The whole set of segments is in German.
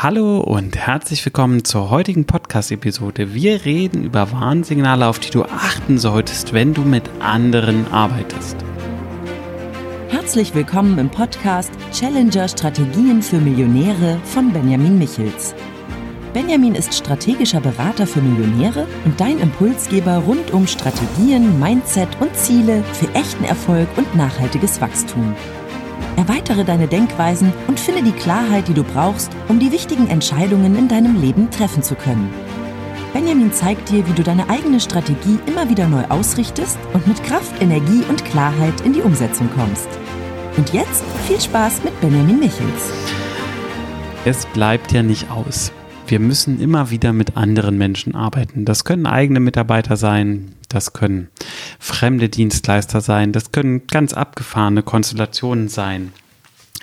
Hallo und herzlich willkommen zur heutigen Podcast-Episode. Wir reden über Warnsignale, auf die du achten solltest, wenn du mit anderen arbeitest. Herzlich willkommen im Podcast Challenger Strategien für Millionäre von Benjamin Michels. Benjamin ist strategischer Berater für Millionäre und dein Impulsgeber rund um Strategien, Mindset und Ziele für echten Erfolg und nachhaltiges Wachstum. Erweitere deine Denkweisen und finde die Klarheit, die du brauchst, um die wichtigen Entscheidungen in deinem Leben treffen zu können. Benjamin zeigt dir, wie du deine eigene Strategie immer wieder neu ausrichtest und mit Kraft, Energie und Klarheit in die Umsetzung kommst. Und jetzt viel Spaß mit Benjamin Michels. Es bleibt ja nicht aus. Wir müssen immer wieder mit anderen Menschen arbeiten. Das können eigene Mitarbeiter sein, das können fremde Dienstleister sein, das können ganz abgefahrene Konstellationen sein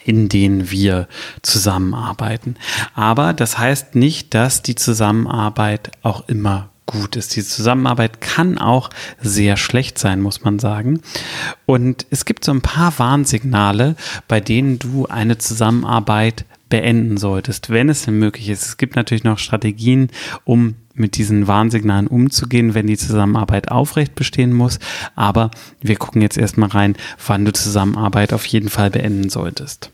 in denen wir zusammenarbeiten. Aber das heißt nicht, dass die Zusammenarbeit auch immer gut ist. Die Zusammenarbeit kann auch sehr schlecht sein, muss man sagen. Und es gibt so ein paar Warnsignale, bei denen du eine Zusammenarbeit beenden solltest, wenn es denn möglich ist. Es gibt natürlich noch Strategien, um mit diesen Warnsignalen umzugehen, wenn die Zusammenarbeit aufrecht bestehen muss. Aber wir gucken jetzt erstmal rein, wann du Zusammenarbeit auf jeden Fall beenden solltest.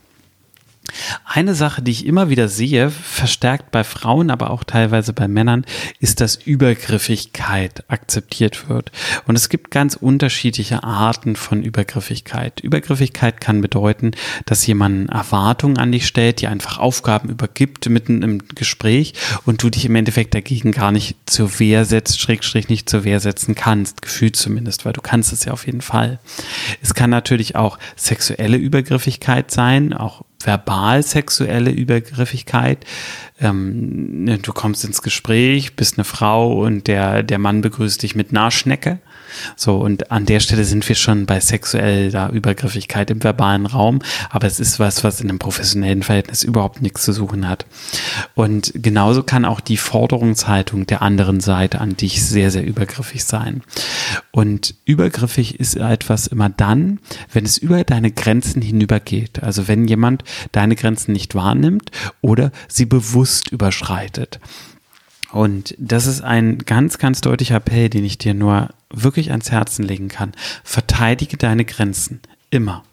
Eine Sache, die ich immer wieder sehe, verstärkt bei Frauen, aber auch teilweise bei Männern, ist, dass Übergriffigkeit akzeptiert wird. Und es gibt ganz unterschiedliche Arten von Übergriffigkeit. Übergriffigkeit kann bedeuten, dass jemand Erwartungen an dich stellt, dir einfach Aufgaben übergibt mitten im Gespräch und du dich im Endeffekt dagegen gar nicht zur Wehr setzt, schrägstrich nicht zur Wehr setzen kannst, gefühlt zumindest, weil du kannst es ja auf jeden Fall. Es kann natürlich auch sexuelle Übergriffigkeit sein, auch verbal sexuelle Übergriffigkeit. Ähm, ne, du kommst ins Gespräch, bist eine Frau und der, der Mann begrüßt dich mit Naschnecke. So, und an der Stelle sind wir schon bei sexueller Übergriffigkeit im verbalen Raum, aber es ist was, was in einem professionellen Verhältnis überhaupt nichts zu suchen hat. Und genauso kann auch die Forderungshaltung der anderen Seite an dich sehr, sehr übergriffig sein. Und übergriffig ist etwas immer dann, wenn es über deine Grenzen hinübergeht. Also wenn jemand deine Grenzen nicht wahrnimmt oder sie bewusst überschreitet. Und das ist ein ganz, ganz deutlicher Appell, den ich dir nur wirklich ans Herzen legen kann. Verteidige deine Grenzen. Immer.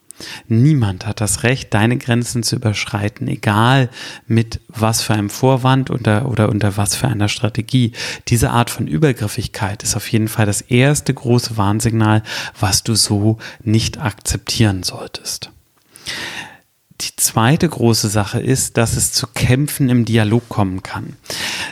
Niemand hat das Recht, deine Grenzen zu überschreiten, egal mit was für einem Vorwand oder, oder unter was für einer Strategie. Diese Art von Übergriffigkeit ist auf jeden Fall das erste große Warnsignal, was du so nicht akzeptieren solltest. Die zweite große Sache ist, dass es zu Kämpfen im Dialog kommen kann.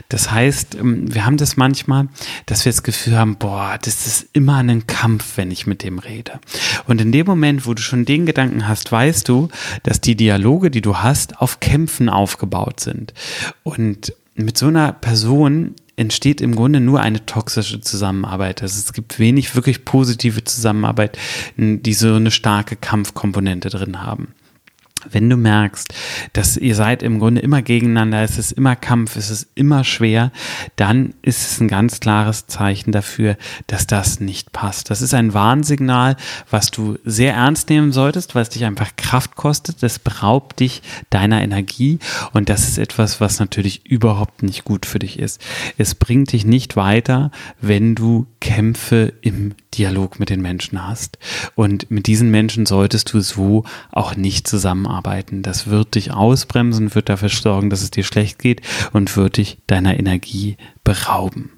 Das heißt, ähm, wir haben das manchmal, dass wir das Gefühl haben, boah, das ist immer ein Kampf, wenn ich mit dem rede. Und in dem Moment, wo du schon den Gedanken hast, weißt du, dass die Dialoge, die du hast, auf Kämpfen aufgebaut sind. Und mit so einer Person entsteht im Grunde nur eine toxische Zusammenarbeit. Also es gibt wenig wirklich positive Zusammenarbeit, die so eine starke Kampfkomponente drin haben wenn du merkst, dass ihr seid im Grunde immer gegeneinander, es ist immer Kampf, es ist immer schwer, dann ist es ein ganz klares Zeichen dafür, dass das nicht passt. Das ist ein Warnsignal, was du sehr ernst nehmen solltest, weil es dich einfach Kraft kostet, das beraubt dich deiner Energie und das ist etwas, was natürlich überhaupt nicht gut für dich ist. Es bringt dich nicht weiter, wenn du Kämpfe im Dialog mit den Menschen hast. Und mit diesen Menschen solltest du so auch nicht zusammenarbeiten. Das wird dich ausbremsen, wird dafür sorgen, dass es dir schlecht geht und wird dich deiner Energie berauben.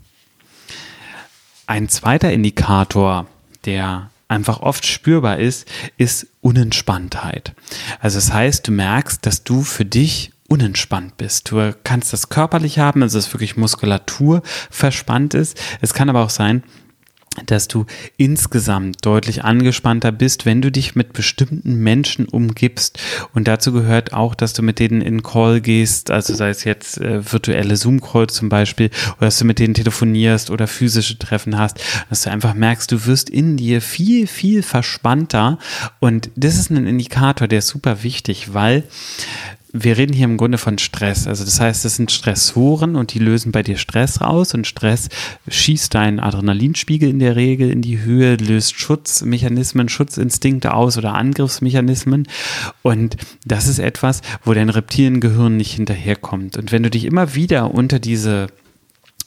Ein zweiter Indikator, der einfach oft spürbar ist, ist Unentspanntheit. Also das heißt, du merkst, dass du für dich unentspannt bist. Du kannst das körperlich haben, also dass wirklich Muskulatur verspannt ist. Es kann aber auch sein, dass du insgesamt deutlich angespannter bist, wenn du dich mit bestimmten Menschen umgibst. Und dazu gehört auch, dass du mit denen in Call gehst, also sei es jetzt äh, virtuelle Zoom-Call zum Beispiel, oder dass du mit denen telefonierst oder physische Treffen hast, dass du einfach merkst, du wirst in dir viel, viel verspannter. Und das ist ein Indikator, der ist super wichtig, weil wir reden hier im Grunde von Stress. Also das heißt, es sind Stressoren und die lösen bei dir Stress raus und Stress schießt deinen Adrenalinspiegel in der Regel in die Höhe, löst Schutzmechanismen, Schutzinstinkte aus oder Angriffsmechanismen und das ist etwas, wo dein Reptiliengehirn nicht hinterherkommt. Und wenn du dich immer wieder unter diese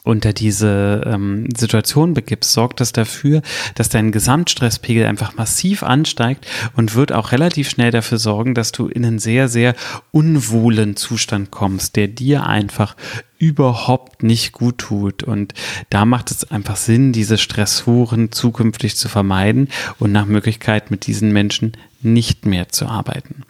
unter diese ähm, Situation begibst, sorgt das dafür, dass dein Gesamtstresspegel einfach massiv ansteigt und wird auch relativ schnell dafür sorgen, dass du in einen sehr, sehr unwohlen Zustand kommst, der dir einfach überhaupt nicht gut tut. Und da macht es einfach Sinn, diese Stressoren zukünftig zu vermeiden und nach Möglichkeit mit diesen Menschen nicht mehr zu arbeiten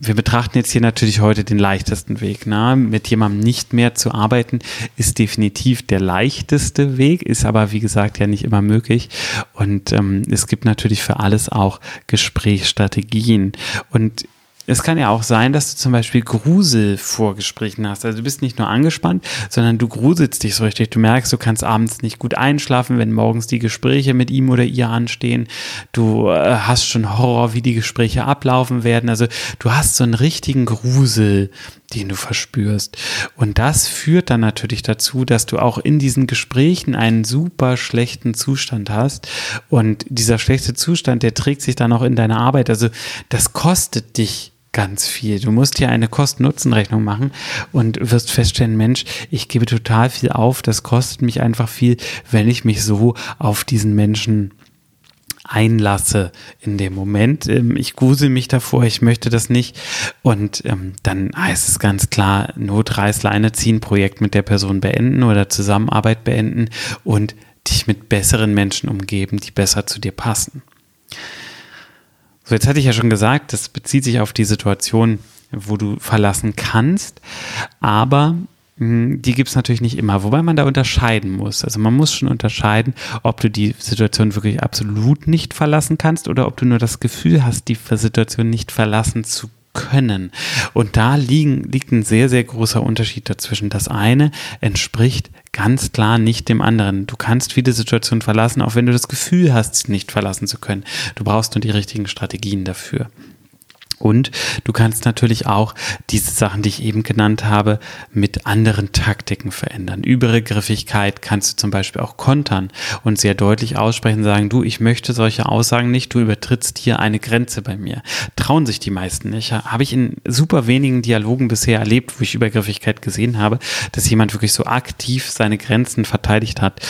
wir betrachten jetzt hier natürlich heute den leichtesten Weg. Na? Mit jemandem nicht mehr zu arbeiten ist definitiv der leichteste Weg, ist aber wie gesagt ja nicht immer möglich. Und ähm, es gibt natürlich für alles auch Gesprächsstrategien. Und es kann ja auch sein, dass du zum Beispiel Grusel vor Gesprächen hast. Also du bist nicht nur angespannt, sondern du gruselst dich so richtig. Du merkst, du kannst abends nicht gut einschlafen, wenn morgens die Gespräche mit ihm oder ihr anstehen. Du äh, hast schon Horror, wie die Gespräche ablaufen werden. Also du hast so einen richtigen Grusel, den du verspürst. Und das führt dann natürlich dazu, dass du auch in diesen Gesprächen einen super schlechten Zustand hast. Und dieser schlechte Zustand, der trägt sich dann auch in deiner Arbeit. Also das kostet dich ganz viel. Du musst hier eine Kosten-Nutzen-Rechnung machen und wirst feststellen, Mensch, ich gebe total viel auf, das kostet mich einfach viel, wenn ich mich so auf diesen Menschen einlasse in dem Moment. Ähm, ich grusel mich davor, ich möchte das nicht. Und ähm, dann heißt es ganz klar, Notreißleine ziehen, Projekt mit der Person beenden oder Zusammenarbeit beenden und dich mit besseren Menschen umgeben, die besser zu dir passen. So, jetzt hatte ich ja schon gesagt, das bezieht sich auf die Situation, wo du verlassen kannst, aber hm, die gibt es natürlich nicht immer, wobei man da unterscheiden muss. Also man muss schon unterscheiden, ob du die Situation wirklich absolut nicht verlassen kannst oder ob du nur das Gefühl hast, die Situation nicht verlassen zu können. Und da liegen, liegt ein sehr, sehr großer Unterschied dazwischen. Das eine entspricht ganz klar nicht dem anderen. Du kannst viele Situationen verlassen, auch wenn du das Gefühl hast, sie nicht verlassen zu können. Du brauchst nur die richtigen Strategien dafür. Und du kannst natürlich auch diese Sachen, die ich eben genannt habe, mit anderen Taktiken verändern. Übergriffigkeit kannst du zum Beispiel auch kontern und sehr deutlich aussprechen, sagen, du, ich möchte solche Aussagen nicht, du übertrittst hier eine Grenze bei mir. Trauen sich die meisten nicht. Habe ich in super wenigen Dialogen bisher erlebt, wo ich Übergriffigkeit gesehen habe, dass jemand wirklich so aktiv seine Grenzen verteidigt hat.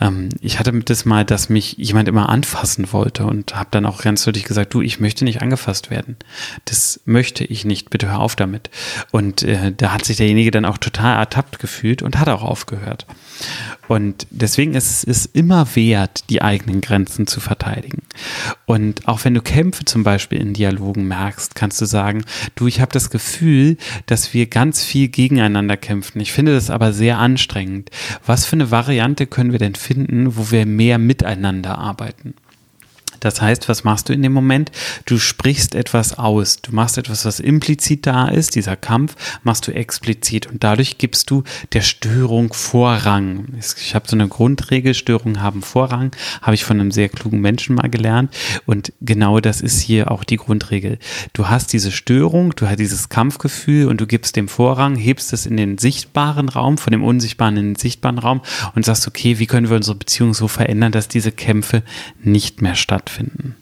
Ähm, ich hatte das mal, dass mich jemand immer anfassen wollte und habe dann auch ganz deutlich gesagt, du, ich möchte nicht angefasst werden das möchte ich nicht, bitte hör auf damit. Und äh, da hat sich derjenige dann auch total ertappt gefühlt und hat auch aufgehört. Und deswegen ist es immer wert, die eigenen Grenzen zu verteidigen. Und auch wenn du Kämpfe zum Beispiel in Dialogen merkst, kannst du sagen, du, ich habe das Gefühl, dass wir ganz viel gegeneinander kämpfen. Ich finde das aber sehr anstrengend. Was für eine Variante können wir denn finden, wo wir mehr miteinander arbeiten? Das heißt, was machst du in dem Moment? Du sprichst etwas aus. Du machst etwas, was implizit da ist, dieser Kampf, machst du explizit und dadurch gibst du der Störung Vorrang. Ich habe so eine Grundregel, Störungen haben Vorrang, habe ich von einem sehr klugen Menschen mal gelernt und genau das ist hier auch die Grundregel. Du hast diese Störung, du hast dieses Kampfgefühl und du gibst dem Vorrang, hebst es in den sichtbaren Raum, von dem unsichtbaren in den sichtbaren Raum und sagst, okay, wie können wir unsere Beziehung so verändern, dass diese Kämpfe nicht mehr stattfinden stattfinden.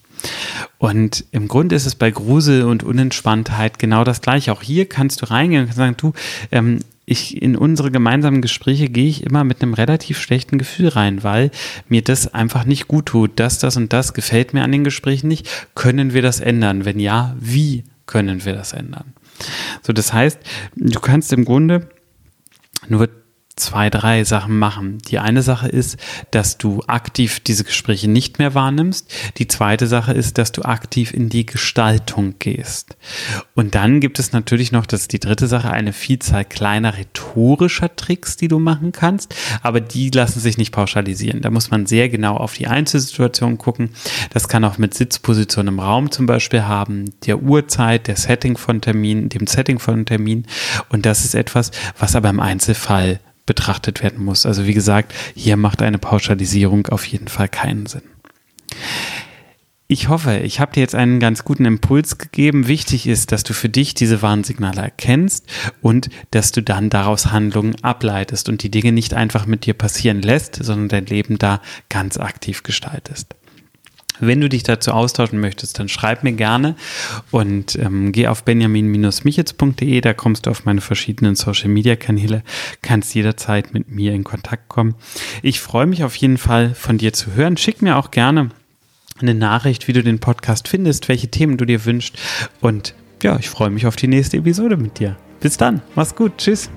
Und im Grunde ist es bei Grusel und Unentspanntheit genau das gleiche. Auch hier kannst du reingehen und sagen, du, ähm, ich in unsere gemeinsamen Gespräche gehe ich immer mit einem relativ schlechten Gefühl rein, weil mir das einfach nicht gut tut. Das, das und das gefällt mir an den Gesprächen nicht. Können wir das ändern? Wenn ja, wie können wir das ändern? So, das heißt, du kannst im Grunde nur zwei, drei Sachen machen. Die eine Sache ist, dass du aktiv diese Gespräche nicht mehr wahrnimmst. Die zweite Sache ist, dass du aktiv in die Gestaltung gehst. Und dann gibt es natürlich noch, das ist die dritte Sache, eine Vielzahl kleiner rhetorischer Tricks, die du machen kannst, aber die lassen sich nicht pauschalisieren. Da muss man sehr genau auf die Einzelsituation gucken. Das kann auch mit Sitzposition im Raum zum Beispiel haben, der Uhrzeit, der Setting von Termin, dem Setting von Termin. Und das ist etwas, was aber im Einzelfall betrachtet werden muss. Also wie gesagt, hier macht eine Pauschalisierung auf jeden Fall keinen Sinn. Ich hoffe, ich habe dir jetzt einen ganz guten Impuls gegeben. Wichtig ist, dass du für dich diese Warnsignale erkennst und dass du dann daraus Handlungen ableitest und die Dinge nicht einfach mit dir passieren lässt, sondern dein Leben da ganz aktiv gestaltest. Wenn du dich dazu austauschen möchtest, dann schreib mir gerne und ähm, geh auf benjamin-michitz.de, da kommst du auf meine verschiedenen Social-Media-Kanäle, kannst jederzeit mit mir in Kontakt kommen. Ich freue mich auf jeden Fall von dir zu hören. Schick mir auch gerne eine Nachricht, wie du den Podcast findest, welche Themen du dir wünschst und ja, ich freue mich auf die nächste Episode mit dir. Bis dann, mach's gut, tschüss.